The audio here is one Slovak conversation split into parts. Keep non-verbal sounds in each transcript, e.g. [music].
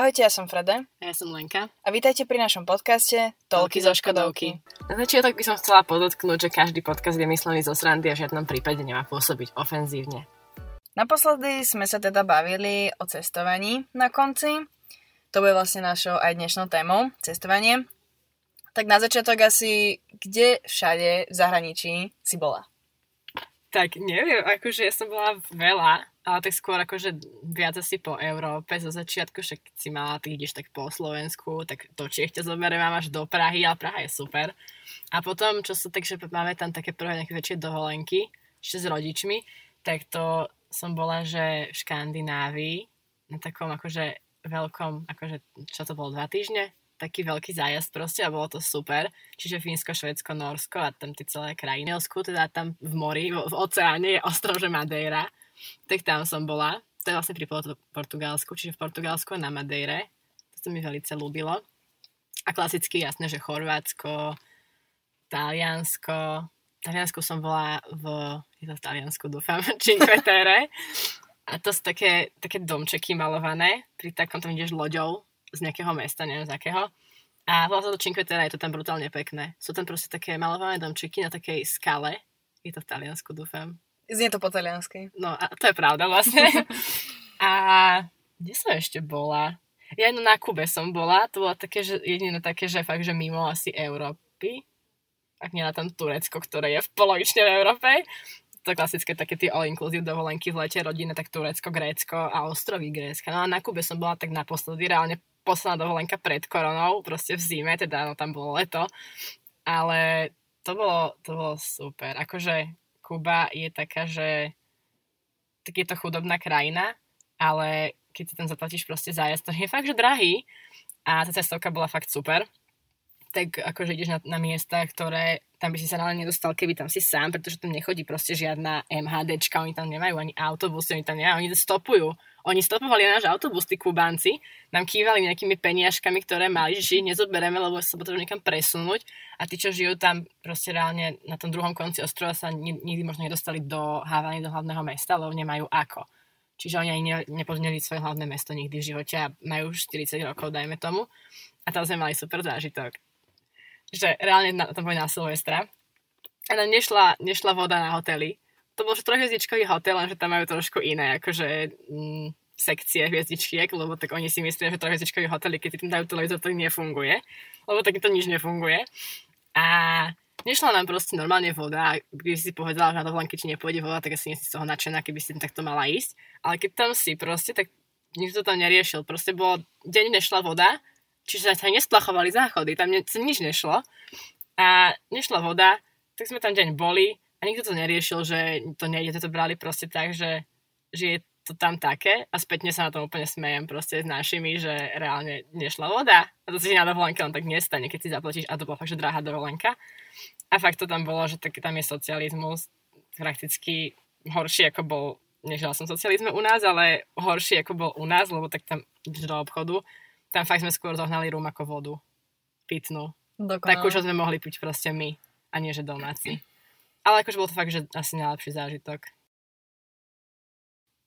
Ahojte, ja som Freda. A ja som Lenka. A vítajte pri našom podcaste Tolky zo Škodovky. Na začiatok by som chcela podotknúť, že každý podcast je myslený zo srandy a v žiadnom prípade nemá pôsobiť ofenzívne. Naposledy sme sa teda bavili o cestovaní na konci. To bude vlastne našou aj dnešnou témou, cestovanie. Tak na začiatok asi, kde všade v zahraničí si bola? Tak neviem, akože ja som bola veľa, ale tak skôr akože viac asi po Európe zo začiatku, však si mala, ty ideš tak po Slovensku, tak to Čiech ťa zoberie, mám až do Prahy, ale Praha je super. A potom, čo sa takže máme tam také prvé nejaké väčšie dovolenky, ešte s rodičmi, tak to som bola, že v Škandinávii, na takom akože veľkom, akože čo to bolo, dva týždne? taký veľký zájazd proste a bolo to super. Čiže Fínsko, Švedsko, Norsko a tam tie celé krajiny. Teda tam v mori, v, v oceáne je ostrov, že Madeira tak tam som bola. To je vlastne pri Portugalsku, čiže v Portugalsku na Madeire. To sa mi veľmi ľúbilo. A klasicky jasné, že Chorvátsko, Taliansko. Taliansku som bola v, je to v Taliansku, dúfam, [laughs] Cinque Terre. A to sú také, také domčeky malované. Pri takom tam ideš loďou z nejakého mesta, neviem z akého. A vlastne to Cinque Terre je to tam brutálne pekné. Sú tam proste také malované domčeky na takej skale. Je to v Taliansku, dúfam. Znie to po taliansky. No a to je pravda vlastne. [laughs] a kde som ešte bola? Ja na Kube som bola, to bolo také, že jediné také, že fakt, že mimo asi Európy. Ak nie na tam Turecko, ktoré je v polovične v Európe. To klasické také tie all-inclusive dovolenky v lete, rodine, tak Turecko, Grécko a ostrovy Grécka. No a na Kube som bola tak naposledy, reálne posledná dovolenka pred koronou, proste v zime, teda no tam bolo leto. Ale to bolo, to bolo super. Akože Kuba je taká, že tak je to chudobná krajina, ale keď si tam zaplatíš proste zájazd, to je fakt, že drahý a tá cestovka bola fakt super tak akože ideš na, na miesta, ktoré tam by si sa reálne nedostal, keby tam si sám, pretože tam nechodí proste žiadna MHDčka, oni tam nemajú ani autobusy, oni tam nemajú, oni stopujú. Oni stopovali náš autobus, tí Kubánci, nám kývali nejakými peniažkami, ktoré mali, že ich nezobereme, lebo sa potrebujú niekam presunúť a tí, čo žijú tam proste reálne na tom druhom konci ostrova sa nikdy možno nedostali do Havany, do hlavného mesta, lebo nemajú ako. Čiže oni ani ne, svoje hlavné mesto nikdy v živote a majú už 40 rokov, dajme tomu. A tam sme mali super zážitok že reálne na, to boli na Silvestra. A tam nešla, nešla voda na hotely. To bol že trojhviezdičkový hotel, lenže tam majú trošku iné, akože mm, sekcie hviezdičiek, lebo tak oni si myslia, že trojhviezdičkový hotel, keď tam dajú televízor, to nefunguje. Lebo tak to nič nefunguje. A nešla nám proste normálne voda. Keby si povedala, že na dovolenke ti nepôjde voda, tak asi nie si z toho nadšená, keby si takto mala ísť. Ale keď tam si proste, tak nikto to tam neriešil. Proste bolo, deň nešla voda, Čiže sa nesplachovali záchody, tam ne, nič nešlo. A nešla voda, tak sme tam deň boli a nikto to neriešil, že to nejde, to brali proste tak, že, že je to tam také a spätne sa na tom úplne smejem proste s našimi, že reálne nešla voda a to si na dovolenke len tak nestane, keď si zaplatíš a to bola fakt, že drahá dovolenka. A fakt to tam bolo, že tak, tam je socializmus prakticky horší ako bol nežila som socializme u nás, ale horší ako bol u nás, lebo tak tam ideš do obchodu tam fakt sme skôr zohnali rum ako vodu. Pitnú. Dokonale. Takú, čo sme mohli piť proste my. A nie, že domáci. Ale akože bol to fakt, že asi najlepší zážitok.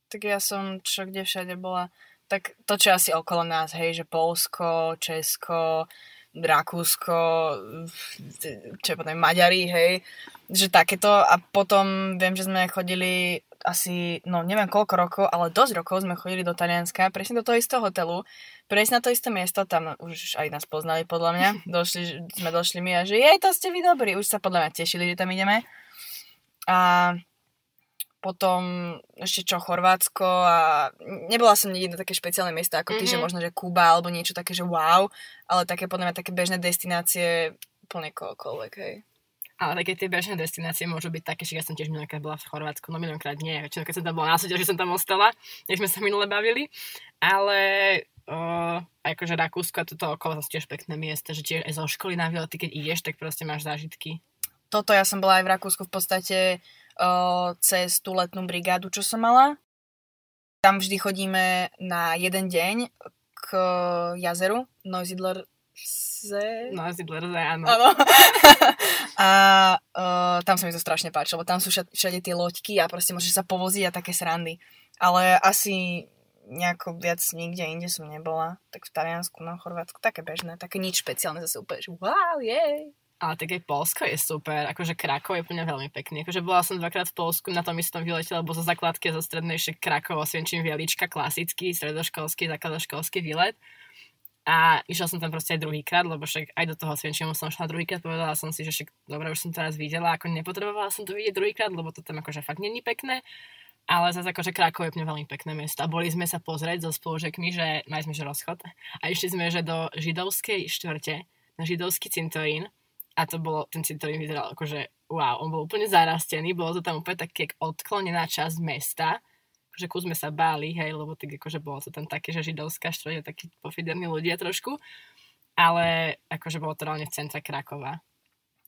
Tak ja som čo kde všade bola. Tak to, čo asi okolo nás, hej, že Polsko, Česko, Rakúsko, čo je potom Maďari, hej, že takéto a potom viem, že sme chodili asi, no neviem koľko rokov, ale dosť rokov sme chodili do Talianska, presne do toho istého hotelu, presne na to isté miesto, tam už aj nás poznali podľa mňa, [laughs] došli, sme došli my a že jej, to ste vy dobrí, už sa podľa mňa tešili, že tam ideme. A potom ešte čo Chorvátsko a nebola som nikdy na také špeciálne miesta ako ty, mm-hmm. že mhm. možno, že Kuba alebo niečo také, že wow, ale také podľa mňa také bežné destinácie plne koľkoľvek, hej. Ale také tie bežné destinácie môžu byť také, že ja som tiež miliónkrát bola v Chorvátsku, no miliónkrát nie, väčšinou keď som tam bola na že som tam ostala, nech sme sa minule bavili, ale uh, akože Rakúsko a toto okolo sú tiež pekné miesta, že tiež aj zo školy na výlety, keď ideš, tak proste máš zážitky. Toto ja som bola aj v Rakúsku v podstate uh, cez tú letnú brigádu, čo som mala. Tam vždy chodíme na jeden deň k jazeru Neusiedler Ze... No, Zidlerze, áno. áno. [laughs] a uh, tam sa mi to strašne páčilo, lebo tam sú všade, všade tie loďky a proste môžeš sa povoziť a také srandy. Ale asi nejako viac nikde inde som nebola. Tak v Taliansku, no Chorvátsku, také bežné, také nič špeciálne zase úplne, že wow, jej. Ale tak aj Polsko je super, akože Krakov je úplne veľmi pekný. Akože bola som dvakrát v Polsku, na tom istom vylete, lebo zo základky zo strednej však Krakov, Osvienčím, Vielička, klasický, stredoškolský, základoškolský výlet. A išla som tam proste aj druhýkrát, lebo však aj do toho Osvienčimu som šla druhýkrát, povedala som si, že však dobre, už som to raz videla, ako nepotrebovala som to vidieť druhýkrát, lebo to tam akože fakt není pekné. Ale zase akože Krakov je veľmi pekné mesto. A boli sme sa pozrieť so spolužekmi, že mali sme že rozchod. A išli sme, že do židovskej štvrte, na židovský cintorín a to bolo, ten cintorín vyzeral akože wow, on bol úplne zarastený, bolo to tam úplne také odklonená časť mesta, že kus sme sa báli, hej, lebo tak akože bolo to tam také, že židovská štvrť, takí pofiderní ľudia trošku, ale akože bolo to reálne v centre Krakova.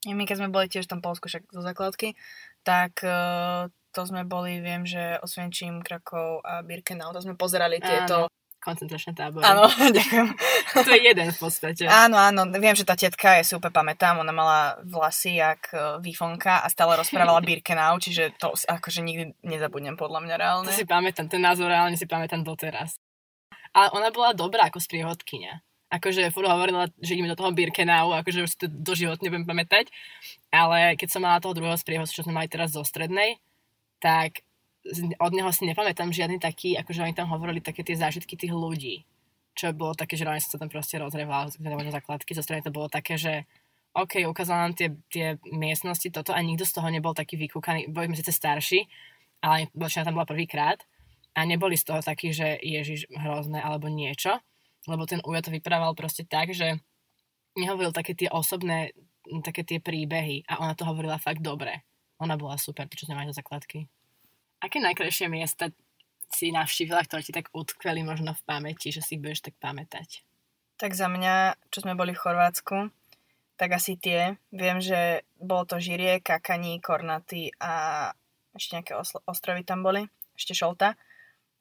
My keď sme boli tiež tam Polsku však zo základky, tak uh, to sme boli, viem, že Osvienčím, Krakov a Birkenau, to sme pozerali tieto Áno koncentračné tábory. Áno, [laughs] ďakujem. to je jeden v podstate. Áno, áno, viem, že tá tetka, je super pamätám, ona mala vlasy jak e, výfonka a stále rozprávala [laughs] Birkenau, čiže to akože nikdy nezabudnem podľa mňa reálne. To si pamätám, ten názor reálne si pamätám doteraz. Ale ona bola dobrá ako sprievodkynia. Akože furt hovorila, že ideme do toho Birkenau, akože už si to doživotne budem pamätať. Ale keď som mala toho druhého sprievodcu, čo sme mali teraz zo strednej, tak od neho si nepamätám žiadny taký, akože oni tam hovorili také tie zážitky tých ľudí. Čo bolo také, že sa tam proste rozreval, na základky, zo strany to bolo také, že OK, ukázal nám tie, tie miestnosti, toto a nikto z toho nebol taký vykúkaný. Boli sme síce starší, ale väčšina tam bola prvýkrát a neboli z toho takí, že Ježiš hrozné alebo niečo, lebo ten Ujo to vyprával proste tak, že nehovoril také tie osobné, také tie príbehy a ona to hovorila fakt dobre. Ona bola super, čo sme mali do základky. Aké najkrajšie miesta si navštívila, ktoré ti tak utkveli možno v pamäti, že si ich budeš tak pamätať? Tak za mňa, čo sme boli v Chorvátsku, tak asi tie. Viem, že bolo to Žirie, Kakani, Kornaty a ešte nejaké oslo- ostrovy tam boli, ešte Šolta.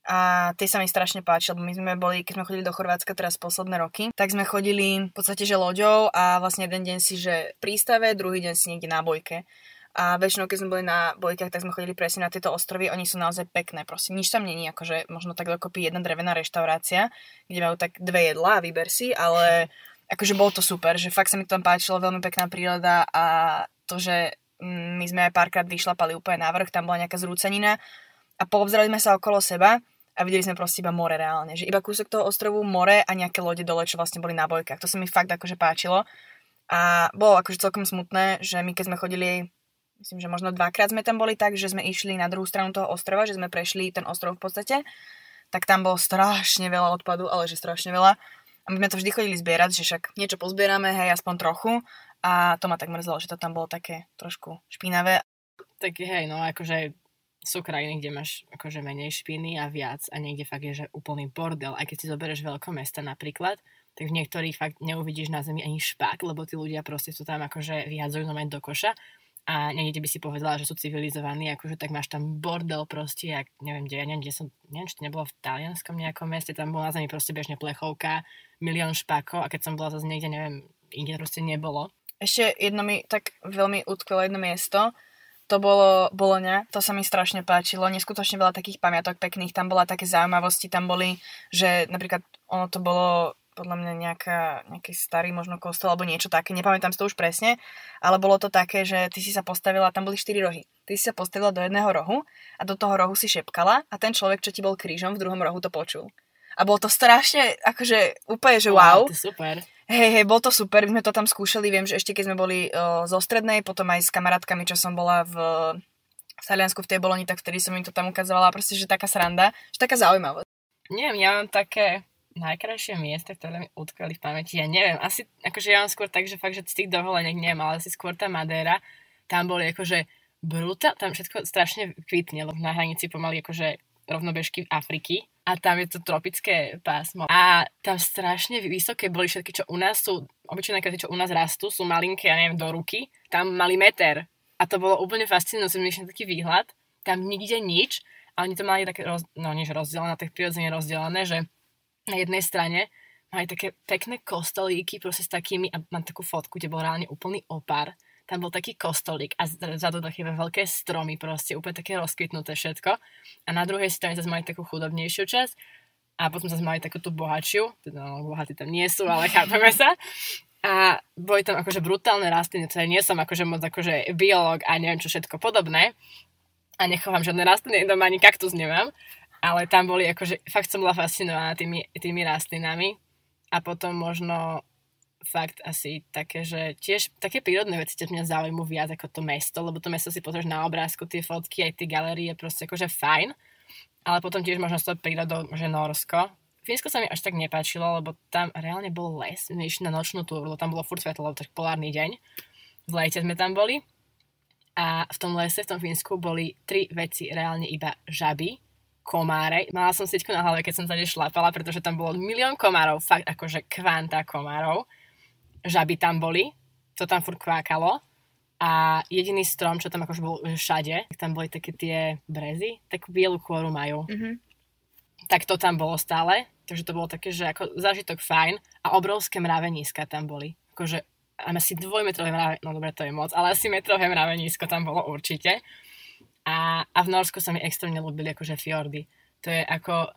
A tie sa mi strašne páčili, my sme boli, keď sme chodili do Chorvátska teraz posledné roky, tak sme chodili v podstate že loďou a vlastne jeden deň si že v prístave, druhý deň si niekde na bojke. A väčšinou, keď sme boli na bojkách, tak sme chodili presne na tieto ostrovy. Oni sú naozaj pekné. Proste nič tam není, akože možno tak dokopy jedna drevená reštaurácia, kde majú tak dve jedlá, vyber si, ale [laughs] akože bolo to super, že fakt sa mi to tam páčilo, veľmi pekná príroda a to, že mm, my sme aj párkrát vyšlapali úplne na vrch, tam bola nejaká zrúcanina a poobzrali sme sa okolo seba a videli sme proste iba more reálne. Že iba kúsok toho ostrovu, more a nejaké lode dole, čo vlastne boli na bojkách. To sa mi fakt akože páčilo. A bolo akože celkom smutné, že my keď sme chodili myslím, že možno dvakrát sme tam boli tak, že sme išli na druhú stranu toho ostrova, že sme prešli ten ostrov v podstate, tak tam bolo strašne veľa odpadu, ale že strašne veľa. A my sme to vždy chodili zbierať, že však niečo pozbierame, hej, aspoň trochu. A to ma tak mrzelo, že to tam bolo také trošku špinavé. Tak hej, no akože sú krajiny, kde máš akože menej špiny a viac a niekde fakt je, že úplný bordel. Aj keď si zoberieš mesta napríklad, tak v niektorých fakt neuvidíš na zemi ani špak, lebo tí ľudia proste sú tam akože vyhadzujú do koša a niekde by si povedala, že sú civilizovaní, akože tak máš tam bordel proste, jak, neviem, kde, ja neviem, kde som, neviem, či to nebolo v talianskom nejakom meste, tam bola na zemi proste bežne plechovka, milión špakov a keď som bola zase niekde, neviem, inde proste nebolo. Ešte jedno mi tak veľmi utkvelo jedno miesto, to bolo Boloňa, to sa mi strašne páčilo, neskutočne veľa takých pamiatok pekných, tam bola také zaujímavosti, tam boli, že napríklad ono to bolo podľa mňa nejaká, nejaký starý možno kostol alebo niečo také, nepamätám si to už presne, ale bolo to také, že ty si sa postavila, tam boli štyri rohy, ty si sa postavila do jedného rohu a do toho rohu si šepkala a ten človek, čo ti bol krížom v druhom rohu to počul. A bolo to strašne, akože úplne, že wow. wow to super. Hej, hej, bol to super, my sme to tam skúšali, viem, že ešte keď sme boli uh, zo strednej, potom aj s kamarátkami, čo som bola v, v Taliansku v tej Boloni, tak vtedy som im to tam ukazovala, proste, že taká sranda, že taká zaujímavosť. Neviem, ja mám také, najkrajšie miesta, ktoré mi utkali v pamäti, ja neviem, asi, akože ja mám skôr tak, že fakt, že z tých dovoleniek neviem, ale asi skôr tá Madeira, tam boli akože brutál, tam všetko strašne kvitne, lebo na hranici pomaly akože rovnobežky Afriky a tam je to tropické pásmo. A tam strašne vysoké boli všetky, čo u nás sú, obyčajné kvety, čo u nás rastú, sú malinké, ja neviem, do ruky. Tam mali meter. A to bolo úplne fascinujúce, myšlen taký výhľad. Tam nikde nič. A oni to mali také, roz, no nič rozdelené, tak prirodzene rozdelené, že na jednej strane mali také pekné kostolíky proste s takými, a mám takú fotku, kde bol reálne úplný opar. Tam bol taký kostolík a vzadu také veľké stromy proste, úplne také rozkvitnuté všetko. A na druhej strane zase mali takú chudobnejšiu časť A potom zase mali takú tú bohačiu, teda no, bohatí tam nie sú, ale chápeme sa. A boli tam akože brutálne rastliny, teda nie som akože moc akože biológ a neviem čo všetko podobné. A nechovám žiadne rastliny, doma ani kaktus nemám. Ale tam boli akože, fakt som bola fascinovaná tými, tými rastlinami. A potom možno fakt asi také, že tiež také prírodné veci ťa mňa zaujímu viac ako to mesto, lebo to mesto si pozrieš na obrázku, tie fotky, aj tie galerie, proste akože fajn. Ale potom tiež možno s tou prírodou, že Norsko, Fínsko sa mi až tak nepáčilo, lebo tam reálne bol les. My išli na nočnú túru, lebo tam bolo furt svetlo, lebo polárny deň. V lete sme tam boli. A v tom lese, v tom Fínsku boli tri veci reálne iba žaby, komáre. Mala som sieťku na hlave, keď som tady šlapala, pretože tam bolo milión komárov, fakt akože kvanta komárov. Žaby tam boli, to tam furt kvákalo. A jediný strom, čo tam akože bol všade, tam boli také tie brezy, takú bielu kôru majú. Mm-hmm. Tak to tam bolo stále. Takže to bolo také, že ako zážitok fajn a obrovské mraveníska tam boli. Akože asi dvojmetrové mrave, no dobre, to je moc, ale asi metrové mravenísko tam bolo určite. A, a v Norsku sa mi extrémne ľúbili akože fjordy. To je ako,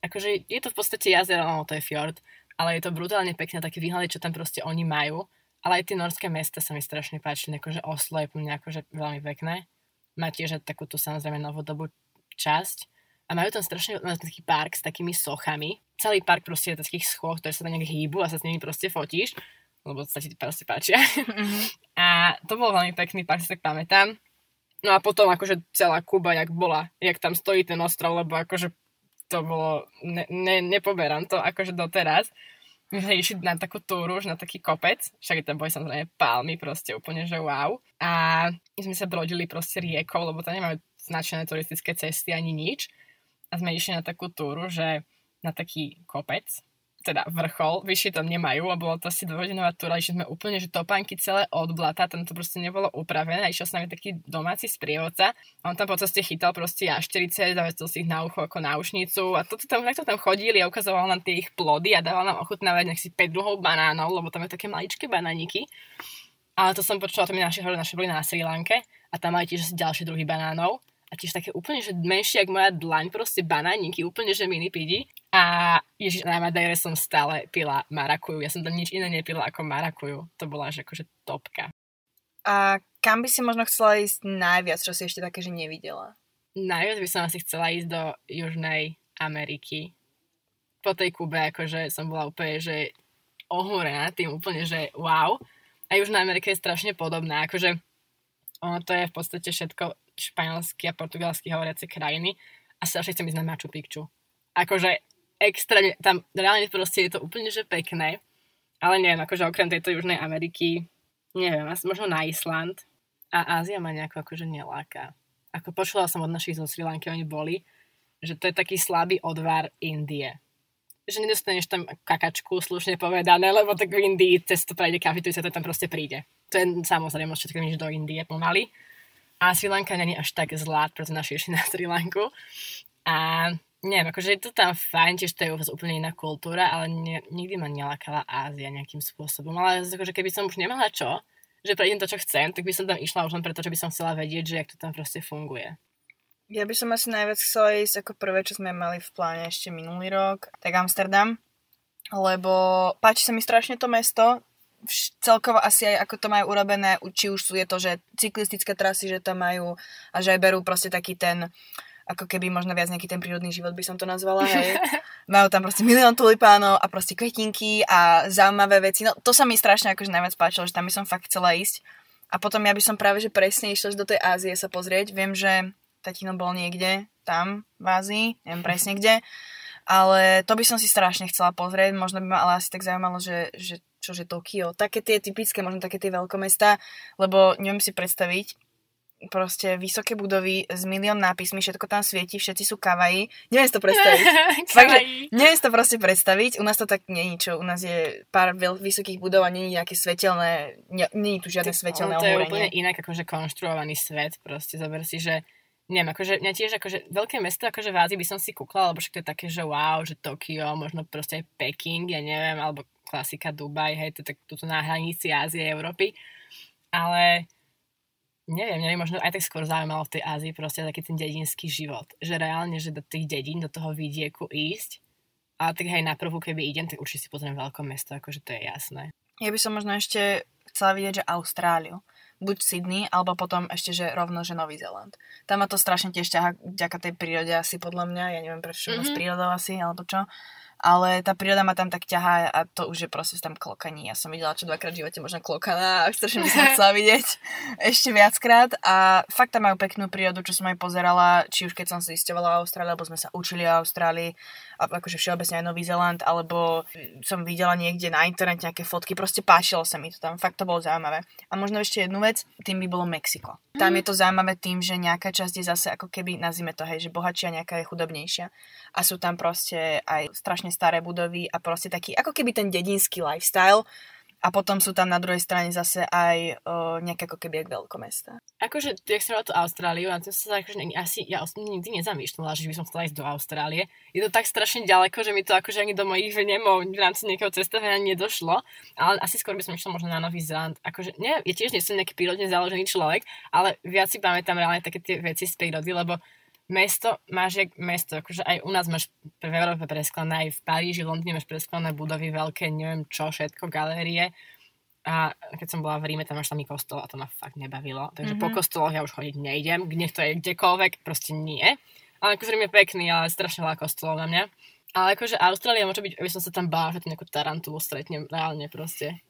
akože je to v podstate jazero, no to je fjord, ale je to brutálne pekné, také výhľady, čo tam proste oni majú. Ale aj tie norské mesta sa mi strašne páčili, akože Oslo je mňa akože veľmi pekné. Má tiež takúto samozrejme novodobú časť a majú tam strašne majú taký park s takými sochami. Celý park proste je takých schoch, ktoré sa tam nejak hýbu a sa s nimi proste fotíš, lebo sa ti proste páčia. Mm-hmm. [laughs] A to bol veľmi pekný park, si tak pamätám. No a potom akože celá Kuba, jak bola, jak tam stojí ten ostrov, lebo akože to bolo, ne, ne, nepoberám to akože doteraz. My sme išli na takú túru, už na taký kopec, však tam boli samozrejme palmy, proste úplne, že wow. A my sme sa brodili proste riekou, lebo tam nemajú značené turistické cesty ani nič a sme išli na takú túru, že na taký kopec, teda vrchol, vyššie tam nemajú a bolo to asi dvojhodinová túra, išli sme úplne, že topánky celé od blata, tam to proste nebolo upravené, išiel s nami taký domáci sprievodca a on tam po ceste chytal proste jašterice, zavesil si ich na ucho ako náušnicu a toto tam, takto tam chodili a ukazoval nám tie ich plody a dával nám ochutnávať nech si 5 druhov banánov, lebo tam je také maličké banániky. Ale to som počula, to mi naši, naši boli na Sri Lanke a tam mali tiež ďalšie druhy banánov a tiež také úplne, že menšie, ako moja dlaň, proste banániky, úplne, že mini pidi. A ježiš, na Madeire som stále pila marakuju. Ja som tam nič iné nepila ako marakuju. To bola že akože topka. A kam by si možno chcela ísť najviac, čo si ešte také, že nevidela? Najviac by som asi chcela ísť do Južnej Ameriky. Po tej Kube, akože som bola úplne, že ohúrená tým úplne, že wow. A Južná Amerika je strašne podobná, akože ono to je v podstate všetko španielsky a portugalsky hovoriace krajiny a strašne chcem ísť na Machu Picchu. Akože extrémne, tam reálne proste je to úplne že pekné, ale neviem, akože okrem tejto Južnej Ameriky, neviem, možno na Island a Ázia ma nejako akože neláka. Ako počula som od našich zo Sri Lanky, oni boli, že to je taký slabý odvar Indie. Že nedostaneš tam kakačku, slušne povedané, lebo tak v Indii cez to prejde kafitu, sa to tam proste príde. To je samozrejme, všetko nič do Indie pomaly. A Sri Lanka není až tak zlá, preto naši išli na Sri Lanku. A neviem, akože je to tam fajn, tiež to je úplne iná kultúra, ale ne, nikdy ma nelákala Ázia nejakým spôsobom. Ale akože keby som už nemala čo, že prejdem to, čo chcem, tak by som tam išla už len preto, že by som chcela vedieť, že jak to tam proste funguje. Ja by som asi najviac chcela ísť ako prvé, čo sme mali v pláne ešte minulý rok, tak Amsterdam, lebo páči sa mi strašne to mesto, celkovo asi aj ako to majú urobené, či už sú je to, že cyklistické trasy, že tam majú a že aj berú proste taký ten ako keby možno viac nejaký ten prírodný život by som to nazvala, hej. [laughs] Majú tam proste milión tulipánov a proste kvetinky a zaujímavé veci. No to sa mi strašne akože najviac páčilo, že tam by som fakt chcela ísť. A potom ja by som práve, že presne išla do tej Ázie sa pozrieť. Viem, že tatino bol niekde tam v Ázii, neviem presne kde. Ale to by som si strašne chcela pozrieť. Možno by ma ale asi tak zaujímalo, že, že čože Tokio, také tie typické, možno také tie veľkomestá, lebo neviem si predstaviť, proste vysoké budovy s milión nápismi, všetko tam svieti, všetci sú kavají. Neviem si to predstaviť. [laughs] Fakt, neviem si to proste predstaviť. U nás to tak není, čo u nás je pár vysokých budov a není nejaké svetelné, není tu žiadne svetelné To je úplne inak akože konštruovaný svet, proste zober si, že neviem, akože mňa tiež akože veľké mesto, akože v Ázii by som si kúkla, lebo však to je také, že wow, že Tokio, možno proste aj Peking, ja neviem, alebo klasika Dubaj, hej, to je tak tuto na hranici Ázie Európy. Ale neviem, mňa by možno aj tak skôr zaujímalo v tej Ázii proste taký ten dedinský život. Že reálne, že do tých dedín, do toho vidieku ísť, a tak aj na prvú, keby idem, tak určite si pozriem veľké mesto, akože to je jasné. Ja by som možno ešte chcela vidieť, že Austráliu. Buď Sydney, alebo potom ešte, že rovno, že Nový Zeland. Tam ma to strašne tiež ťaha vďaka tej prírode asi podľa mňa. Ja neviem prečo, mm-hmm. s prírodou asi, alebo čo ale tá príroda ma tam tak ťahá a to už je proste tam klokaní. Ja som videla čo dvakrát v živote možno klokana a strašne by som [laughs] chcela vidieť ešte viackrát a fakt tam majú peknú prírodu, čo som aj pozerala, či už keď som si zisťovala Austrálii, alebo sme sa učili o Austrálii, akože všeobecne aj Nový Zeland, alebo som videla niekde na internete nejaké fotky, proste páčilo sa mi to tam, fakt to bolo zaujímavé. A možno ešte jednu vec, tým by bolo Mexiko. Tam je to zaujímavé tým, že nejaká časť je zase ako keby, nazvime to, hej, že bohatšia, nejaká je chudobnejšia. A sú tam proste aj strašne staré budovy a proste taký, ako keby ten dedinský lifestyle, a potom sú tam na druhej strane zase aj o, nejaké ako keby veľkomesta. Akože, jak som tú Austráliu, a to sa akože asi, ja nikdy nezamýšľala, že by som chcela ísť do Austrálie. Je to tak strašne ďaleko, že mi to akože ani do mojich vnemov v rámci nejakého cestovania nedošlo, ale asi skôr by som išla možno na Nový Zeland. Akože, nie, ja tiež nie som nejaký prírodne založený človek, ale viac si pamätám reálne také tie veci z prírody, lebo mesto, máš jak mesto, akože aj u nás máš v Európe presklené, aj v Paríži, Londýne máš presklené budovy, veľké, neviem čo, všetko, galérie. A keď som bola v Ríme, tam máš samý kostol a to ma fakt nebavilo. Takže mm-hmm. po mhm. kostoloch ja už chodiť nejdem, nech to je kdekoľvek, proste nie. Ale akože Rím je pekný, ale strašne veľa kostolov na mňa. Ale akože Austrália môže byť, aby som sa tam bála, že tu nejakú tarantulu stretnem reálne proste.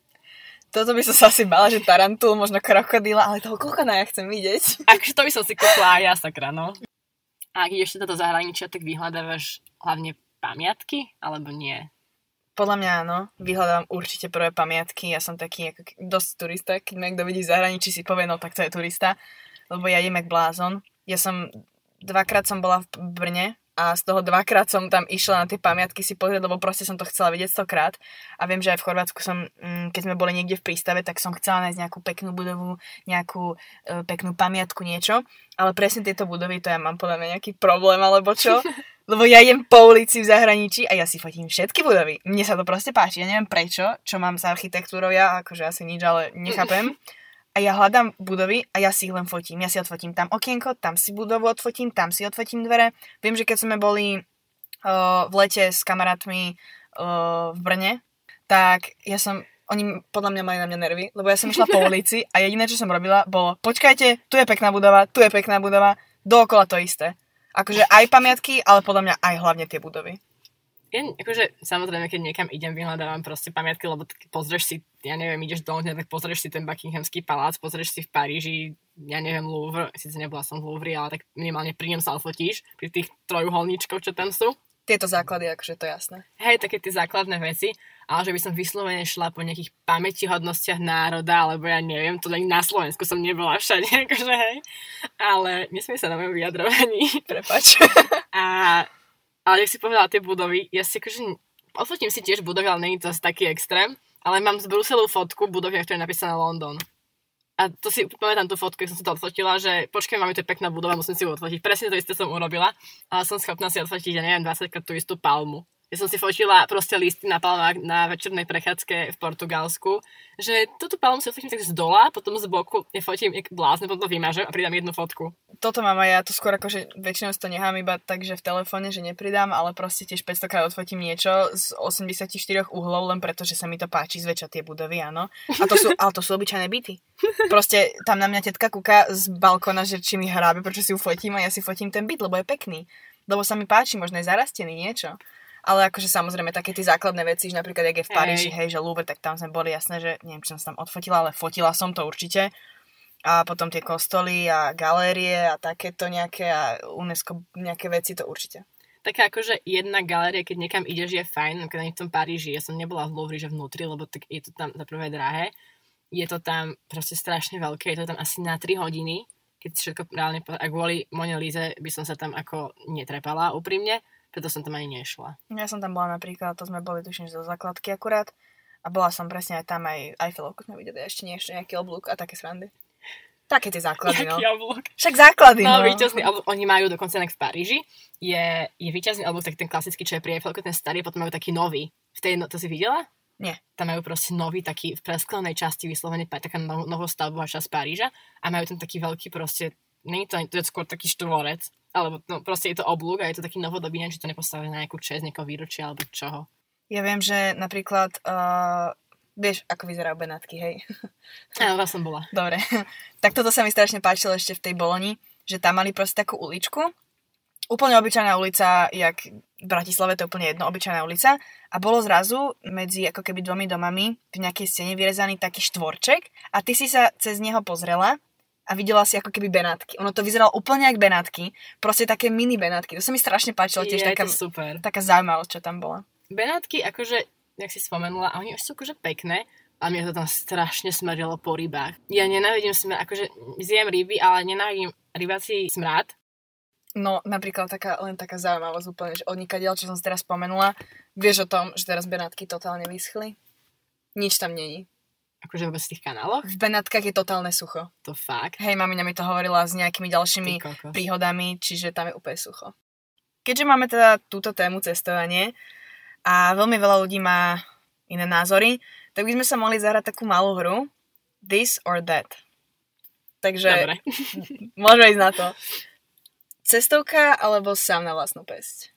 Toto by som sa asi bala, že tarantul, možno krokodíla, ale toho kokona ja chcem vidieť. Akože to by som si kúpila aj ja sakra, no. A ak ideš teda do zahraničia, tak vyhľadávaš hlavne pamiatky, alebo nie? Podľa mňa áno, vyhľadávam určite prvé pamiatky, ja som taký ako dosť turista, keď ma niekto vidí v zahraničí, si povie, no tak to je turista, lebo ja idem jak blázon. Ja som, dvakrát som bola v Brne a z toho dvakrát som tam išla na tie pamiatky si pozrieť, lebo proste som to chcela vidieť stokrát. A viem, že aj v Chorvátsku som, mm, keď sme boli niekde v prístave, tak som chcela nájsť nejakú peknú budovu, nejakú e, peknú pamiatku, niečo. Ale presne tieto budovy, to ja mám podľa mňa nejaký problém, alebo čo. [laughs] Lebo ja idem po ulici v zahraničí a ja si fotím všetky budovy. Mne sa to proste páči. Ja neviem prečo, čo mám s architektúrou ja, akože asi nič, ale nechápem. [laughs] a ja hľadám budovy a ja si ich len fotím. Ja si odfotím tam okienko, tam si budovu odfotím, tam si odfotím dvere. Viem, že keď sme boli uh, v lete s kamarátmi uh, v Brne, tak ja som, oni podľa mňa mali na mňa nervy, lebo ja som išla po [laughs] ulici a jediné, čo som robila, bolo počkajte, tu je pekná budova, tu je pekná budova, dookola to isté. Akože aj pamiatky, ale podľa mňa aj hlavne tie budovy ja, akože, samozrejme, keď niekam idem, vyhľadávam proste pamiatky, lebo pozrieš si, ja neviem, ideš do Londýna, tak pozrieš si ten Buckinghamský palác, pozrieš si v Paríži, ja neviem, Louvre, síce nebola som v Louvre, ale tak minimálne pri ňom sa odfotíš, pri tých trojuholníčkoch, čo tam sú. Tieto základy, akože to je jasné. Hej, také tie základné veci, ale že by som vyslovene šla po nejakých pamätihodnostiach národa, alebo ja neviem, to len na Slovensku som nebola všade, [laughs] akože hej. Ale nesmie sa na mojom vyjadrovaní. Prepač. A ale jak si povedala tie budovy, ja si akože odfotím si tiež budovy, ale není to asi taký extrém. Ale mám z Bruselu fotku budovy, ktorá je napísaná London. A to si pamätám tú fotku, keď som si to odfotila, že počkaj, máme tu pekná budova, musím si ju odfotiť. Presne to isté som urobila, ale som schopná si odfotiť, ja neviem, 20 krát tú istú palmu. Ja som si fotila proste listy na palmách na večernej prechádzke v Portugalsku, že túto palmu si fotím tak z dola, potom z boku ja fotím jak blázne, potom to vymažem a pridám jednu fotku. Toto mám aj ja, to skôr že väčšinou to nechám iba tak, že v telefóne, že nepridám, ale proste tiež 500 krát odfotím niečo z 84 uhlov, len preto, že sa mi to páči zväčša tie budovy, áno. A to sú, ale to sú obyčajné byty. Proste tam na mňa tetka kúka z balkona, že či mi hrábe, prečo si ju fotím a ja si fotím ten byt, lebo je pekný. Lebo sa mi páči, možno je zarastený niečo. Ale akože samozrejme také tie základné veci, že napríklad jak je v Paríži, hej, že Louvre, tak tam sme boli jasné, že neviem, či som sa tam odfotila, ale fotila som to určite. A potom tie kostoly a galérie a takéto nejaké a UNESCO nejaké veci, to určite. Taká akože jedna galéria, keď niekam ideš, je fajn, keď ani v tom Paríži, ja som nebola v Louvre, že vnútri, lebo tak je to tam za prvé drahé, je to tam proste strašne veľké, je to tam asi na 3 hodiny, keď všetko reálne, a kvôli Mone Líze by som sa tam ako netrepala úprimne, preto som tam ani nešla. Ja som tam bola napríklad, to sme boli tuším zo základky akurát a bola som presne aj tam aj Eiffelovku sme videli, ešte nie ešte nejaký oblúk a také srandy. Také tie základy, Jaký no. oblúk? Však základy, no. no. víťazný oblúk, oni majú dokonca v Paríži, je, je víťazný oblúk, tak ten klasický, čo je pri Eiffelku, ten starý, potom majú taký nový. V tej, no, to si videla? Nie. Tam majú proste nový taký v presklenej časti vyslovene taká no, novostavbová časť Paríža a majú tam taký veľký proste, nie to, to je skôr taký štvorec, alebo no, proste je to oblúk a je to taký novodobý, neviem, či to nepostavené na nejakú čest, nejakého výročia alebo čoho. Ja viem, že napríklad, uh, vieš, ako vyzerajú Benátky, hej? [laughs] Áno, tam som bola. Dobre. [laughs] tak toto sa mi strašne páčilo ešte v tej Boloni, že tam mali proste takú uličku. Úplne obyčajná ulica, jak v Bratislave to je úplne jedno, obyčajná ulica. A bolo zrazu medzi ako keby dvomi domami v nejakej stene vyrezaný taký štvorček a ty si sa cez neho pozrela a videla si ako keby Benátky. Ono to vyzeralo úplne jak Benátky, proste také mini Benátky. To sa mi strašne páčilo, tiež je taká, super. taká zaujímavosť, čo tam bola. Benátky, akože, jak si spomenula, a oni už sú akože pekné, a mne to tam strašne smrdilo po rybách. Ja nenávidím smrad, akože zjem ryby, ale nenávidím rybací smrad. No, napríklad taká, len taká zaujímavosť úplne, že odnikadiaľ, čo som si teraz spomenula, vieš o tom, že teraz Benátky totálne vyschli? Nič tam není. Akože vôbec v tých kanáloch. V Benátkach je totálne sucho. To fakt. Hej, mamina mi to hovorila s nejakými ďalšími príhodami, čiže tam je úplne sucho. Keďže máme teda túto tému cestovanie a veľmi veľa ľudí má iné názory, tak by sme sa mohli zahrať takú malú hru This or That. Takže Dobre. [laughs] môžeme ísť na to. Cestovka alebo sám na vlastnú pesť?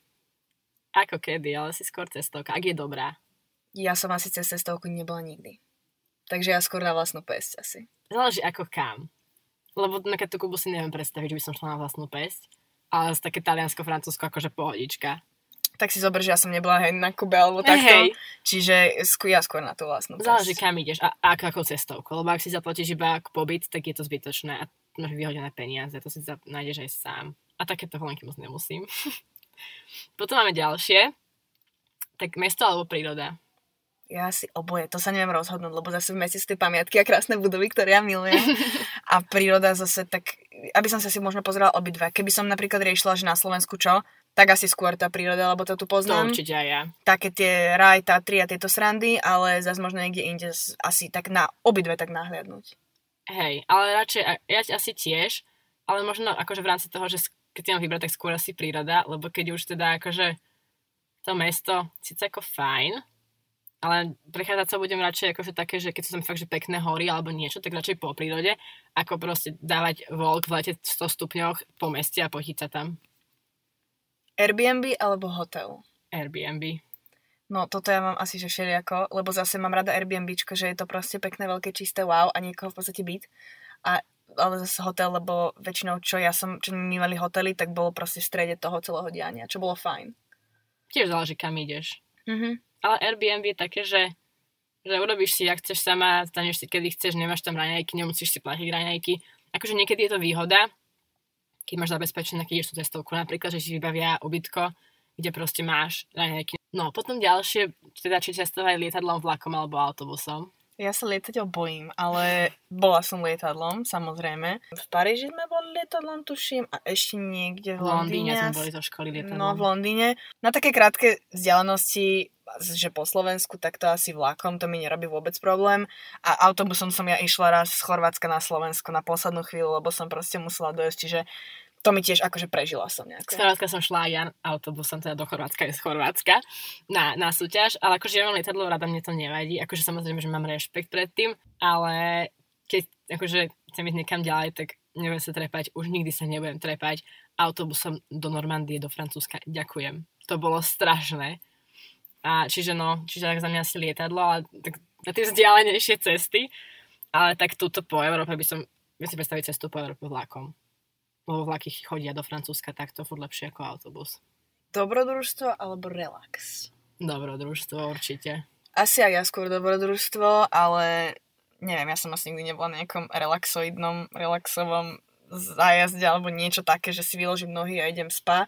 Ako kedy, ale si skôr cestovka, ak je dobrá. Ja som asi cez cestovku nebola nikdy. Takže ja skôr na vlastnú pesť asi. Záleží ako kam. Lebo na tú Kubu si neviem predstaviť, že by som šla na vlastnú pesť. Ale z také taliansko-francúzsko akože pohodička. Tak si zober, že ja som nebola hej na Kube alebo takto. Hej. Čiže skôr, ja skôr na tú vlastnú. Záleží kam ideš a, a ako, ako cestovku. Lebo ak si zaplatíš iba ako pobyt, tak je to zbytočné a máš vyhodené peniaze. To si za, nájdeš aj sám. A takéto holenky moc nemusím. [laughs] Potom máme ďalšie. Tak mesto alebo príroda. Ja si oboje, to sa neviem rozhodnúť, lebo zase v meste sú tie pamiatky a krásne budovy, ktoré ja milujem. [laughs] A príroda zase tak, aby som sa si možno pozerala obidve. Keby som napríklad riešila, že na Slovensku čo, tak asi skôr tá príroda, lebo to tu To poznám. určite aj ja. Také tie raj, Tatry a tieto srandy, ale zase možno niekde inde asi tak na obidve tak nahliadnúť. Hej, ale radšej, ja asi tiež, ale možno akože v rámci toho, že keď si mám vybrať, tak skôr asi príroda, lebo keď už teda akože to mesto, síce ako fajn, ale prechádzať sa budem radšej akože také, že keď sú tam fakt, že pekné hory alebo niečo, tak radšej po prírode, ako proste dávať volk v lete 100 stupňoch po meste a sa tam. Airbnb alebo hotel? Airbnb. No toto ja mám asi že všelijako, lebo zase mám rada Airbnbčko, že je to proste pekné, veľké, čisté wow a niekoho v podstate byt. A, ale zase hotel, lebo väčšinou čo ja som, čo my mali hotely, tak bolo proste v strede toho celého diania, čo bolo fajn. Tiež záleží, kam ideš. Mhm. Ale Airbnb je také, že, že urobíš si, ak chceš sama, staneš si, kedy chceš, nemáš tam raňajky, nemusíš si platiť raňajky. Akože niekedy je to výhoda, keď máš zabezpečené, keď ideš tú cestovku. Napríklad, že si vybavia ubytko, kde proste máš raňajky. No, potom ďalšie, teda či cestovať lietadlom, vlakom alebo autobusom. Ja sa lietať bojím, ale bola som lietadlom, samozrejme. V Paríži sme boli lietadlom, tuším, a ešte niekde v V Londýne sme Londýne. boli zo školy lietadlom. No, v Londýne. Na také krátke vzdialenosti, že po Slovensku, tak to asi vlakom, to mi nerobí vôbec problém. A autobusom som ja išla raz z Chorvátska na Slovensko na poslednú chvíľu, lebo som proste musela dojsť, čiže to mi tiež akože prežila som Z nejako. Chorvátska som šla ja autobusom, teda do Chorvátska je z Chorvátska, na, na súťaž, ale akože ja mám lietadlo rada, mne to nevadí, akože samozrejme, že mám rešpekt pred tým, ale keď akože chcem ísť niekam ďalej, tak nebudem sa trepať, už nikdy sa nebudem trepať autobusom do Normandie, do Francúzska. Ďakujem. To bolo strašné. A čiže no, čiže tak za mňa asi lietadlo, ale tak na tie vzdialenejšie cesty, ale tak túto po Európe by som, viem si predstaviť cestu po Európe vlakom lebo vlaky chodia do Francúzska, tak to furt lepšie ako autobus. Dobrodružstvo alebo relax? Dobrodružstvo určite. Asi aj ja skôr dobrodružstvo, ale neviem, ja som asi nikdy nebola na nejakom relaxoidnom, relaxovom zájazde alebo niečo také, že si vyložím nohy a idem spa,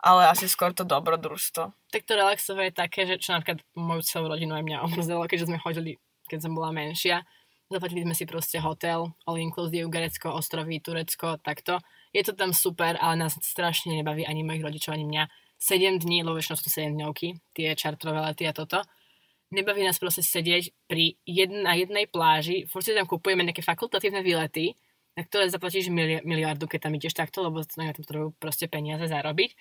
ale asi skôr to dobrodružstvo. Tak to relaxové je také, že čo napríklad moju celú rodinu aj mňa omrzelo, keďže sme chodili, keď som bola menšia. Zaplatili sme si proste hotel, all inclusive, Grécko, ostrovy, Turecko, takto. Je to tam super, ale nás strašne nebaví ani mojich rodičov, ani mňa. 7 dní, lebo väčšinou sú to 7 dňovky, tie čartrové lety a toto. Nebaví nás proste sedieť pri jedn, na jednej pláži, furt si tam kupujeme nejaké fakultatívne výlety, na ktoré zaplatíš mili, miliardu, keď tam ideš takto, lebo na tom potrebujú proste peniaze zarobiť.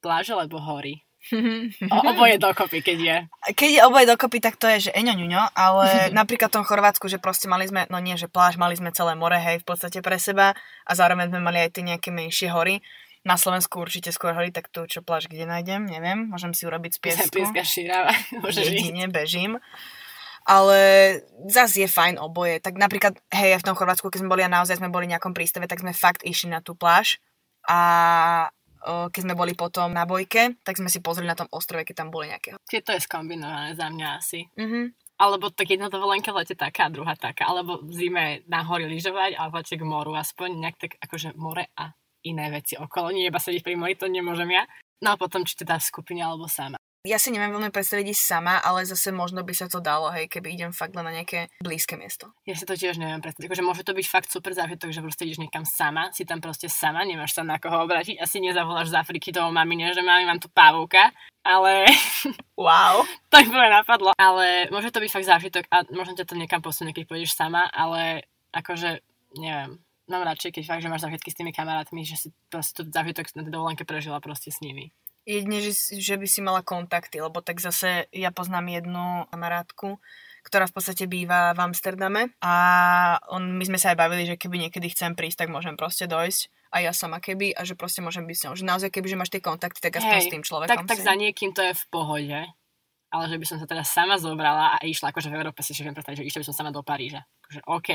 Pláže alebo hory. [laughs] O, oboje dokopy, keď je. Keď je oboje dokopy, tak to je, že eňo ňuňo, ale [laughs] napríklad v tom Chorvátsku, že proste mali sme, no nie, že pláž, mali sme celé more, hej, v podstate pre seba a zároveň sme mali aj tie nejaké menšie hory. Na Slovensku určite skôr hory, tak tu čo pláž kde nájdem, neviem, môžem si urobiť z piesku. Pieska šírava. [laughs] Jedine bežím. Ale zas je fajn oboje. Tak napríklad, hej, v tom Chorvátsku, keď sme boli a naozaj sme boli v nejakom prístave, tak sme fakt išli na tú pláž a keď sme boli potom na bojke, tak sme si pozreli na tom ostrove, keď tam boli nejaké. Čiže to je skombinované za mňa asi. Mm-hmm. Alebo tak jedna dovolenka v lete taká, druhá taká. Alebo v zime na hory lyžovať a v lete k moru. Aspoň nejak tak akože more a iné veci okolo. Nie iba sedieť pri mori, to nemôžem ja. No a potom či teda v skupine alebo sama ja si neviem veľmi predstaviť ísť sama, ale zase možno by sa to dalo, hej, keby idem fakt len na nejaké blízke miesto. Ja si to tiež neviem predstaviť. Akože môže to byť fakt super zážitok, že proste ideš niekam sama, si tam proste sama, nemáš sa na koho obrátiť, asi nezavoláš z Afriky toho mamine, že mami, mám tu pavúka, ale... [laughs] Wow. to mi napadlo. Ale môže to byť fakt zážitok a možno ťa to niekam posunie, keď pôjdeš sama, ale akože, neviem, mám radšej, keď fakt, že máš zážitky s tými kamarátmi, že si proste to zážitok na tej dovolenke prežila proste s nimi. Jedine, že, že by si mala kontakty, lebo tak zase ja poznám jednu kamarátku, ktorá v podstate býva v Amsterdame a on, my sme sa aj bavili, že keby niekedy chcem prísť, tak môžem proste dojsť a ja sama keby a že proste môžem byť s ňou. Že naozaj keby, že máš tie kontakty, tak aspoň Hej, s tým človekom. Tak, tak za niekým to je v pohode, ale že by som sa teda sama zobrala a išla, akože v Európe si viem predstaviť, že išla by som sama do Paríža. Akože OK,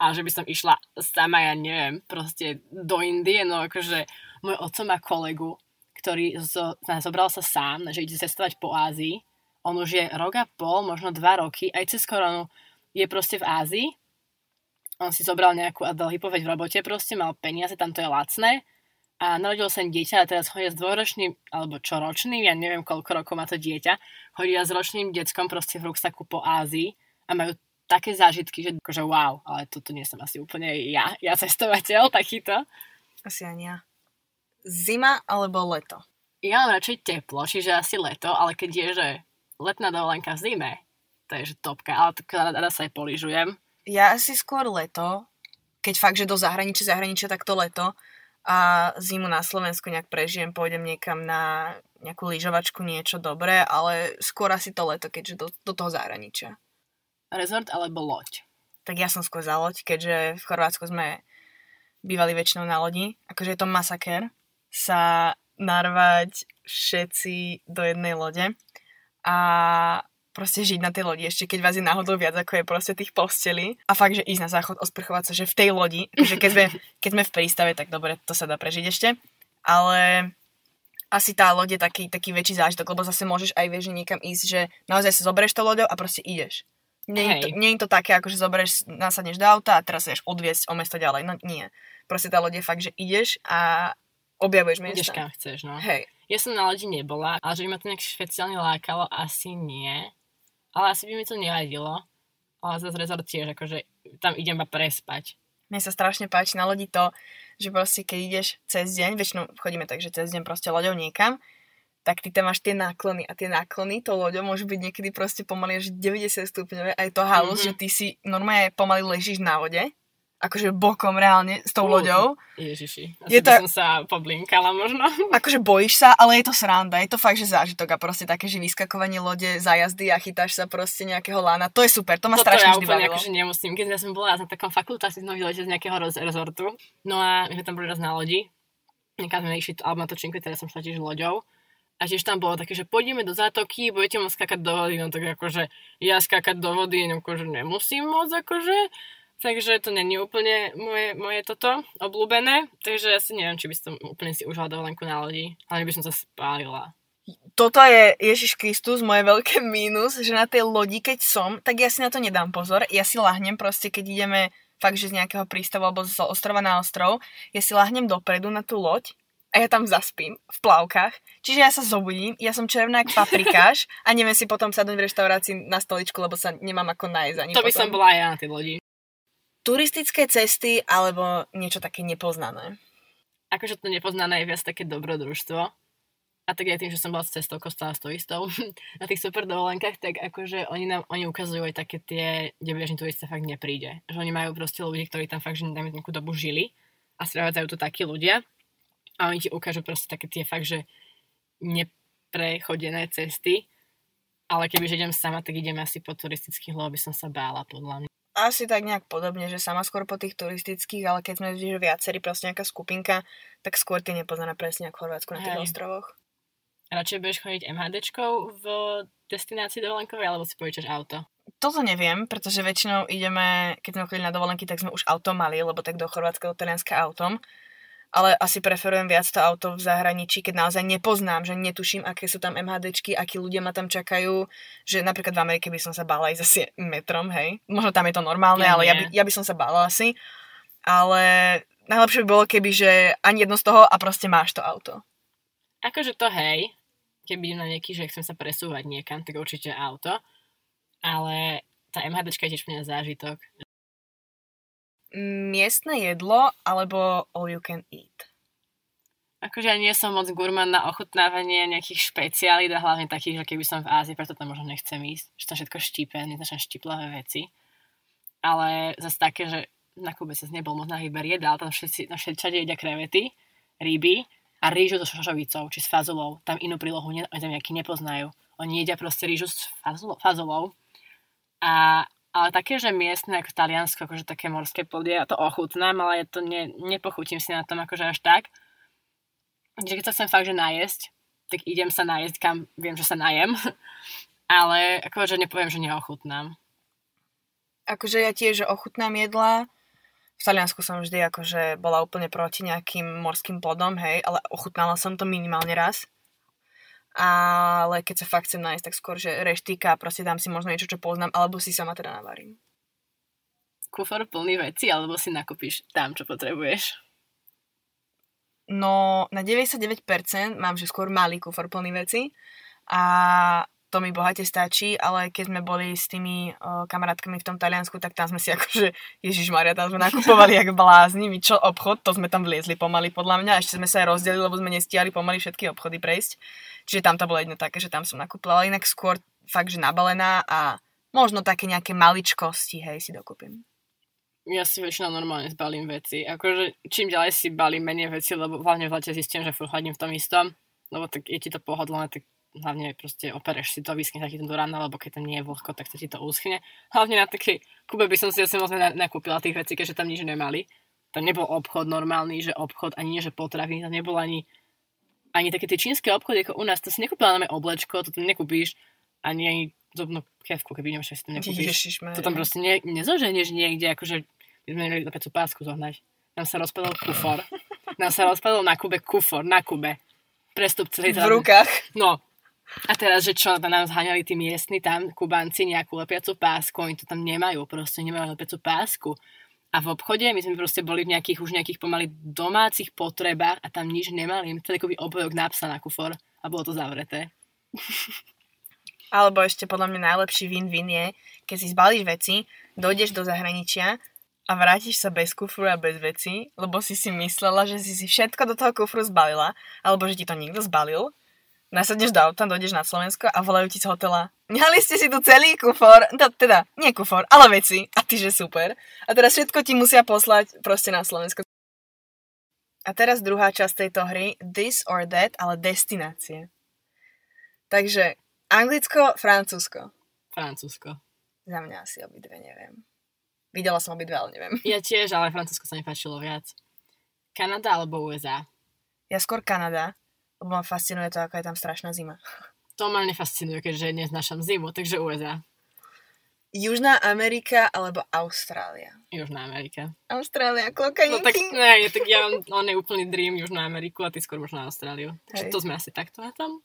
ale že by som išla sama, ja neviem, proste do Indie, no akože môj otco má kolegu, ktorý zo, zobral sa sám, že ide cestovať po Ázii. On už je rok a pol, možno dva roky, aj cez koronu je proste v Ázii. On si zobral nejakú Adel Hypoveď v robote, proste mal peniaze, tam to je lacné. A narodil sa dieťa a teraz chodia s dvoročným, alebo čoročným, ja neviem koľko rokov má to dieťa, chodia s ročným deckom proste v ruksaku po Ázii a majú také zážitky, že akože wow, ale toto nie som asi úplne ja, ja cestovateľ takýto. Asi ani ja zima alebo leto? Ja mám radšej teplo, čiže asi leto, ale keď je, že letná dovolenka v zime, to je že topka, ale tak rada sa aj poližujem. Ja asi skôr leto, keď fakt, že do zahraničia, zahraničia, tak to leto a zimu na Slovensku nejak prežijem, pôjdem niekam na nejakú lyžovačku, niečo dobré, ale skôr asi to leto, keďže do, do toho zahraničia. Rezort alebo loď? Tak ja som skôr za loď, keďže v Chorvátsku sme bývali väčšinou na lodi. Akože je to masaker sa narvať všetci do jednej lode a proste žiť na tej lodi, ešte keď vás je náhodou viac, ako je proste tých postelí. A fakt, že ísť na záchod, osprchovať sa, že v tej lodi, že keď sme, keď sme v prístave, tak dobre, to sa dá prežiť ešte. Ale asi tá loď je taký, taký väčší zážitok, lebo zase môžeš aj vieš, niekam ísť, že naozaj sa zoberieš to loďou a proste ideš. Nie je, to, nie je to také, ako že zoberieš, nasadneš do auta a teraz sa odviesť o mesto ďalej. No nie. Proste tá loď je fakt, že ideš a objavuješ miesta. Ideš kam chceš, no. Hej. Ja som na lodi nebola, ale že by ma to nejak špeciálne lákalo, asi nie. Ale asi by mi to nevadilo. Ale zase rezort tiež, akože tam idem iba prespať. Mne sa strašne páči na lodi to, že proste keď ideš cez deň, väčšinou chodíme tak, že cez deň proste loďou niekam, tak ty tam máš tie náklony a tie náklony to loďou môžu byť niekedy proste pomaly až 90 stupňové a je to halus, mm-hmm. že ty si normálne pomaly ležíš na vode akože bokom reálne s tou uh, loďou. Ježiši, asi je to, som sa poblinkala možno. [laughs] Akože bojíš sa, ale je to sranda, je to fakt, že zážitok a proste také, že vyskakovanie lode, zájazdy a chytáš sa proste nejakého lána, to je super, to ma Toto strašne ja úplne akože nemusím, keď ja som bola na takom fakultátnom výlete z nejakého rezortu, no a my sme tam boli raz na lodi, nekam sme išli, alebo na točinku, teraz som šla tiež loďou, a tiež tam bolo také, že pôjdeme do zátoky, budete môcť skákať do vody, no tak akože ja skákať do vody, no akože nemusím môcť, akože Takže to není úplne moje, moje toto obľúbené, takže ja si neviem, či by som úplne si užila dovolenku na lodi, ale by som sa spálila. Toto je Ježiš Kristus, moje veľké mínus, že na tej lodi, keď som, tak ja si na to nedám pozor. Ja si lahnem proste, keď ideme fakt, že z nejakého prístavu alebo z ostrova na ostrov, ja si lahnem dopredu na tú loď a ja tam zaspím v plavkách. Čiže ja sa zobudím, ja som červená ako paprikáš a neviem si potom sadnúť v reštaurácii na stoličku, lebo sa nemám ako nájsť ani To by potom. som bola ja na tej lodi turistické cesty alebo niečo také nepoznané? Akože to nepoznané je viac také dobrodružstvo. A tak aj tým, že som bola s cestou kostola s turistou [laughs] na tých super dovolenkách, tak akože oni nám oni ukazujú aj také tie, kde bežný turista fakt nepríde. Že oni majú proste ľudí, ktorí tam fakt, že dajme nejakú dobu žili a sprevádzajú tu takí ľudia a oni ti ukážu proste také tie fakt, že ne, prechodené cesty, ale kebyže idem sama, tak idem asi po turistických, lebo by som sa bála, podľa mňa. Asi tak nejak podobne, že sama skôr po tých turistických, ale keď sme že viacerí, proste nejaká skupinka, tak skôr ty nepoznaná presne ako Chorvátsku na tých Hej. ostrovoch. Radšej budeš chodiť MHDčkou v destinácii dovolenkovej, alebo si požičaš auto? Toto neviem, pretože väčšinou ideme, keď sme chodili na dovolenky, tak sme už auto mali, lebo tak do Chorvátska, do Talianska autom. Ale asi preferujem viac to auto v zahraničí, keď naozaj nepoznám, že netuším, aké sú tam MHDčky, akí ľudia ma tam čakajú, že napríklad v Amerike by som sa bála ísť asi metrom, hej. Možno tam je to normálne, Ja ale ja by, nie. ja by som sa bála asi. Ale najlepšie by bolo, keby, že ani jedno z toho a proste máš to auto. Akože to hej, keby idem na nejaký, že chcem sa presúvať niekam, tak určite auto. Ale tá MHDčka je tiež pre mňa zážitok. Miestne jedlo alebo all you can eat. Akože ja nie som moc gurmán na ochutnávanie nejakých špeciálít a hlavne takých, že keby som v Ázii, preto tam možno nechcem ísť, že tam všetko štípe, neznačne štiplavé veci. Ale zase také, že na Kube sa nebol moc na výber jedál, tam všetci, tam všetci všade jedia krevety, ryby a rýžu so šošovicou, či s fazulou. Tam inú prílohu ne, tam nejaký nepoznajú. Oni jedia proste rýžu s fazulou. fazulou. A, ale také, že miestne ako v Taliansku, akože také morské plodie, ja to ochutnám, ale ja to ne, nepochutím si na tom akože až tak že keď sa chcem fakt, že najesť, tak idem sa najesť, kam viem, že sa najem. [laughs] Ale akože nepoviem, že neochutnám. akože ja tiež ochutnám jedla. V Taliansku som vždy akože bola úplne proti nejakým morským plodom, hej, ale ochutnala som to minimálne raz. Ale keď sa fakt chcem nájsť, tak skôr, že reštika, proste dám si možno niečo, čo poznám, alebo si sama teda navarím. Kufor plný veci, alebo si nakúpiš tam, čo potrebuješ. No, na 99% mám, že skôr malý kufor plný veci a to mi bohate stačí, ale keď sme boli s tými o, kamarátkami v tom Taliansku, tak tam sme si [laughs] akože, Ježiš Maria, tam sme nakupovali jak blázni, my čo obchod, to sme tam vliezli pomaly podľa mňa, ešte sme sa aj rozdelili, lebo sme nestiali pomaly všetky obchody prejsť, čiže tam to bolo jedno také, že tam som nakúpila, inak skôr fakt, že nabalená a možno také nejaké maličkosti, hej, si dokúpim. Ja si väčšinou normálne zbalím veci. Akože čím ďalej si balím menej veci, lebo hlavne v lete zistím, že furt v tom istom. Lebo tak je ti to pohodlné, tak hlavne proste opereš si to, vyschne to do rána, lebo keď tam nie je vlhko, tak sa ti to uschne. Hlavne na takej Kube by som si asi na- nakúpila tých vecí, keďže tam nič nemali. Tam nebol obchod normálny, že obchod, ani nie, že potraviny, tam nebol ani ani také tie čínske obchody ako u nás, to si nekúpila na oblečko, to tam nekúpíš, ani ani zubnú kevku, keby nemáš, si to nekúpíš. To tam proste ne, nezoženieš niekde, akože my sme nemali takú pásku zohnať. Nám sa rozpadol kufor. [laughs] Nám sa rozpadol na Kube kufor, na Kube. Prestup celý v rukách. No. A teraz, že čo, tam nám zháňali tí miestni tam, Kubanci, nejakú lepiacu pásku, oni to tam nemajú, proste nemajú lepiacu pásku. A v obchode my sme proste boli v nejakých, už nejakých pomaly domácich potrebách a tam nič nemali. Celý obojok napsa na kufor a bolo to zavreté. [laughs] Alebo ešte podľa mňa najlepší win-win je, keď si zbalíš veci, dojdeš do zahraničia a vrátiš sa bez kufru a bez veci, lebo si si myslela, že si si všetko do toho kufru zbalila, alebo že ti to niekto zbalil. Nasadneš do auta, dojdeš na Slovensko a volajú ti z hotela. Nehali ste si tu celý kufor, no, teda nie kufor, ale veci. A ty, že super. A teraz všetko ti musia poslať proste na Slovensko. A teraz druhá časť tejto hry, this or that, ale destinácie. Takže Anglicko, Francúzsko. Francúzsko. Za mňa asi obidve, neviem. Videla som obidve, ale neviem. Ja tiež, ale Francúzsko sa mi páčilo viac. Kanada alebo USA? Ja skôr Kanada, ma fascinuje to, aká je tam strašná zima. To ma nefascinuje, keďže neznášam zimu, takže USA. Južná Amerika alebo Austrália. Južná Amerika. Austrália, No klokaníky. tak, ne, tak ja mám, on je úplný dream Južnú Ameriku a ty skôr možno Austráliu. Takže Hej. to sme asi takto na tom.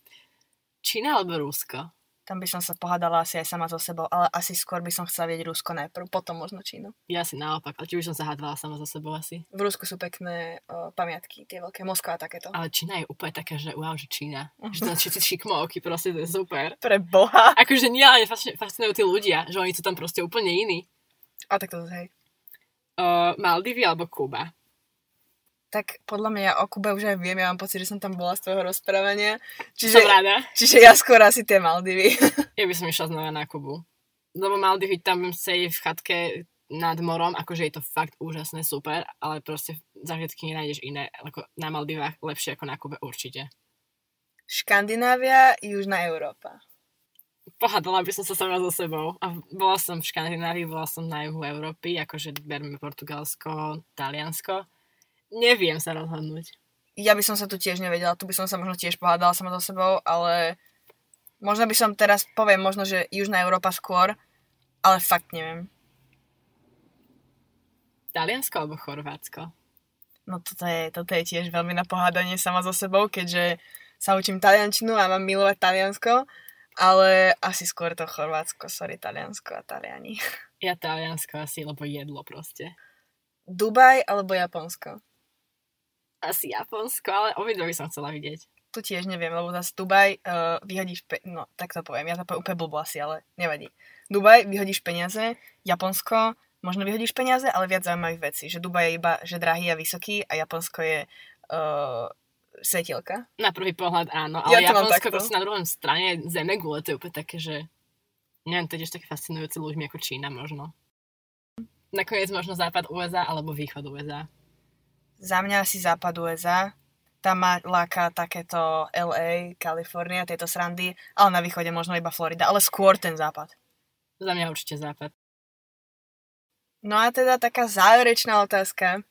Čína alebo Rusko? Tam by som sa pohádala asi aj sama so sebou, ale asi skôr by som chcela vidieť Rusko najprv, potom možno Čínu. Ja si naopak, ale či by som sa hádvala sama za sebou asi. V Rusku sú pekné o, pamiatky, tie veľké, Moskva a takéto. Ale Čína je úplne taká, že wow, že Čína. Že tam všetci šikmovky, proste to je super. Pre Boha. Akože nie, ale fascin- fascinujú tí ľudia, že oni sú tam proste úplne iní. A tak to hej. Uh, Maldivy alebo Kuba? Tak podľa mňa ja o Kube už aj viem, ja mám pocit, že som tam bola z tvojho rozprávania. Som Čiže, rada. čiže ja skôr asi tie Maldivy. Ja by som išla znova na Kubu. Lebo Maldivy tam sedieť v chatke nad morom, akože je to fakt úžasné, super, ale proste zážitky nenájdeš iné, ako na Maldivách lepšie ako na Kube určite. Škandinávia, Južná Európa. Pohádala by som sa sama so sebou. A bola som v Škandinávii, bola som na juhu Európy, akože berme Portugalsko, Taliansko. Neviem sa rozhodnúť. Ja by som sa tu tiež nevedela, tu by som sa možno tiež pohádala sama so sebou, ale možno by som teraz, poviem možno, že Južná Európa skôr, ale fakt neviem. Taliansko alebo Chorvátsko? No toto je, toto je tiež veľmi na pohádanie sama so sebou, keďže sa učím taliančinu a mám milovať Taliansko, ale asi skôr to Chorvátsko, sorry, Taliansko a Taliani. Ja Taliansko asi, lebo jedlo proste. Dubaj alebo Japonsko? Asi Japonsko, ale obidve by som chcela vidieť. Tu tiež neviem, lebo zase Dubaj uh, vyhodíš, pe- no tak to poviem, ja to poviem úplne blbo asi, ale nevadí. Dubaj vyhodíš peniaze, Japonsko možno vyhodíš peniaze, ale viac zaujímavých vecí. Že Dubaj je iba že drahý a vysoký a Japonsko je uh, svetielka. Na prvý pohľad áno, Ja ale mám Japonsko proste na druhom strane zeme gule, to je úplne také, že neviem, to je tiež také fascinujúce ľuďmi ako Čína možno. Nakoniec možno západ USA alebo východ USA. Za mňa asi západ USA. Tam ma láka takéto LA, Kalifornia, tieto srandy, ale na východe možno iba Florida, ale skôr ten západ. Za mňa určite západ. No a teda taká záverečná otázka.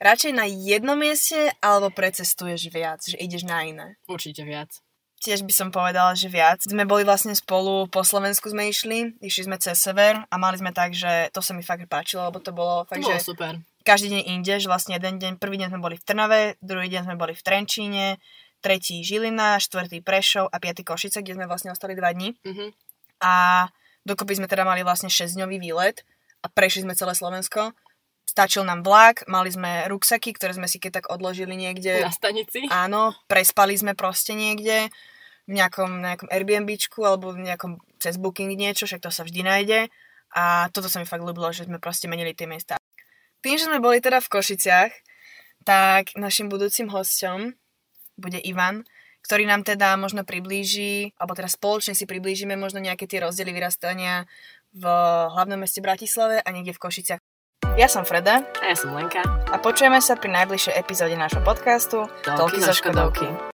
Radšej na jednom mieste alebo precestuješ viac, že ideš na iné? Určite viac. Tiež by som povedala, že viac. Sme boli vlastne spolu, po Slovensku sme išli, išli sme cez sever a mali sme tak, že to sa mi fakt páčilo, lebo to bolo To fakt, bolo že super. Každý deň inde, že vlastne jeden deň, prvý deň sme boli v Trnave, druhý deň sme boli v Trenčíne, tretí Žilina, štvrtý Prešov a piatý Košice, kde sme vlastne ostali dva dní. Mhm. A dokopy sme teda mali vlastne 6-dňový výlet a prešli sme celé Slovensko. Stačil nám vlak, mali sme ruksaky, ktoré sme si keď tak odložili niekde. Na stanici. Áno, prespali sme proste niekde v nejakom, nejakom Airbnbčku alebo v nejakom cez booking niečo, však to sa vždy nájde. A toto sa mi fakt ľúbilo, že sme proste menili tie miesta. Tým, že sme boli teda v Košiciach, tak našim budúcim hosťom bude Ivan, ktorý nám teda možno priblíži, alebo teda spoločne si priblížime možno nejaké tie rozdiely vyrastania v hlavnom meste Bratislave a niekde v Košiciach. Ja som Freda A ja som Lenka. a počujeme sa pri najbližšej epizóde nášho podcastu Toľky zo Škodovky.